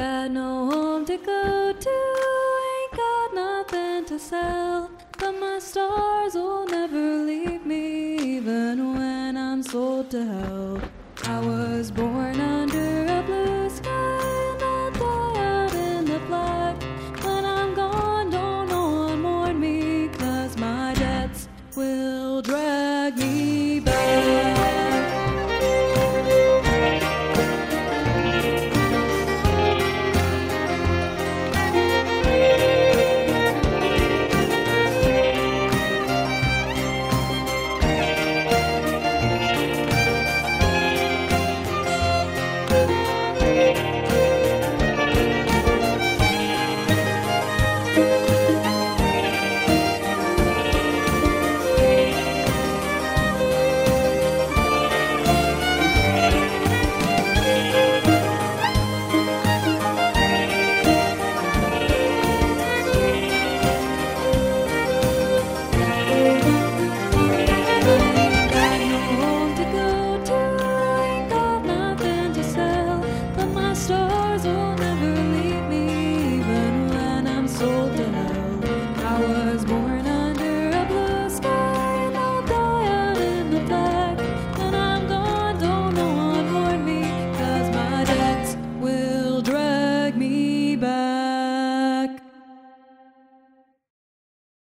got no home to go to, ain't got nothing to sell. But my stars will never leave me, even when I'm sold to hell. I was born under a blue sky, and I'll die out in the black. When I'm gone, don't no one mourn my debts will drag me back.